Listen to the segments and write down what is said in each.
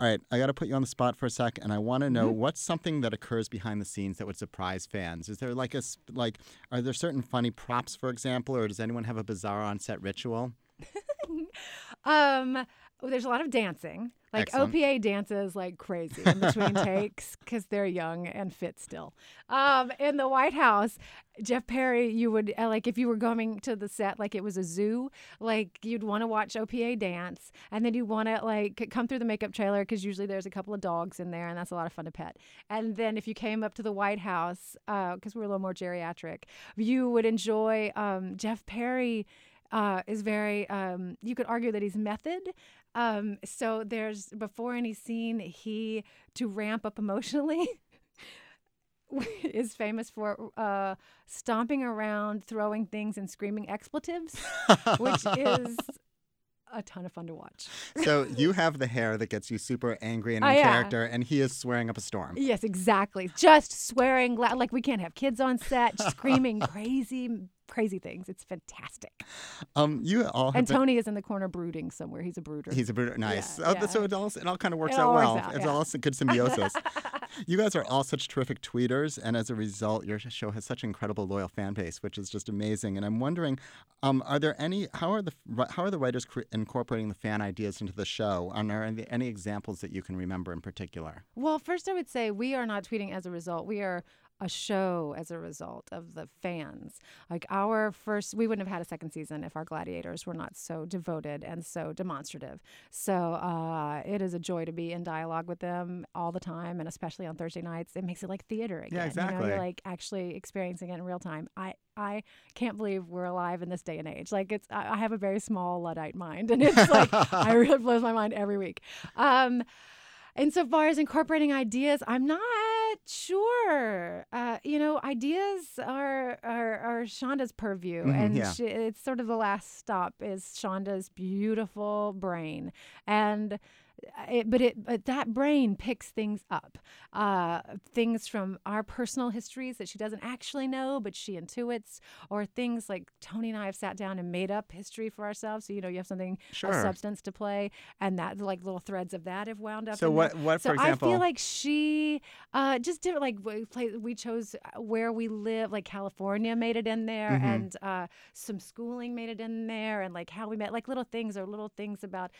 All right, I got to put you on the spot for a sec, and I want to know Mm-hmm. what's something that occurs behind the scenes that would surprise fans. Is there like a like, are there certain funny props, for example, or does anyone have a bizarre on-set ritual? Um, well, there's a lot of dancing. Like Excellent. OPA dances like crazy in between takes because they're young and fit still. Um, in the White House, Jeff Perry, you would uh, like if you were going to the set like it was a zoo, like you'd want to watch OPA dance, and then you want to like come through the makeup trailer because usually there's a couple of dogs in there, and that's a lot of fun to pet. And then if you came up to the White House, because we're a little more geriatric, you would enjoy um, Jeff Perry uh, is very um, you could argue that he's method um, so there's before any scene he to ramp up emotionally is famous for uh, stomping around throwing things and screaming expletives which is a ton of fun to watch so you have the hair that gets you super angry and in Oh, yeah. character, and he is swearing up a storm. yes exactly just swearing loud like we can't have kids on set screaming crazy crazy things it's fantastic Um, you all have and been- tony is in the corner brooding somewhere he's a brooder He's a brooder. Nice. Yeah, oh, yeah. So it all, it all kind of works It out all works well. out, it's yeah. all a good symbiosis. you guys are all such terrific tweeters, and as a result, your show has such incredible loyal fan base, which is just amazing. And I'm wondering, um, are there any? How are the how are the writers cre- incorporating the fan ideas into the show? And are there any examples that you can remember in particular? Well, first, I would say we are not tweeting as a result. We are a show as a result of the fans. Like our first, we wouldn't have had a second season if our gladiators were not so devoted and so demonstrative. So uh, it is a joy to be in dialogue with them all the time, and especially on Thursday nights. It makes it like theater again. You know, exactly. you're like actually experiencing it in real time. I I can't believe we're alive in this day and age. Like it's, I I have a very small luddite mind, and it's like I really blows my mind every week. Um, insofar as incorporating ideas, I'm not sure. Ideas are are, are Shonda's purview, Mhm, and yeah. she, it's sort of the last stop is Shonda's beautiful brain, and. It, but it but that brain picks things up, uh, things from our personal histories that she doesn't actually know, but she intuits, or things like Tony and I have sat down and made up history for ourselves. So you know you have something Sure. of substance to play, and that like little threads of that have wound up. So what- there. what, So for example- I feel like she uh, just did like we play. We chose uh, where we live, like California made it in there, Mhm. and uh, some schooling made it in there, and like how we met, like little things or little things about.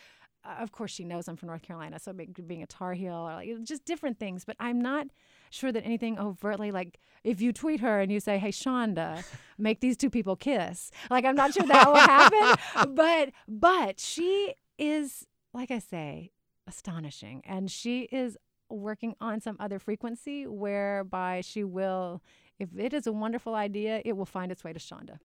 Of course, she knows I'm from North Carolina, so being, being a Tar Heel or like just different things. But I'm not sure that anything overtly like if you tweet her and you say, "Hey, Shonda, make these two people kiss," like I'm not sure that will happen. But but she is, like I say, astonishing, and she is working on some other frequency whereby she will. If it is a wonderful idea, it will find its way to Shonda.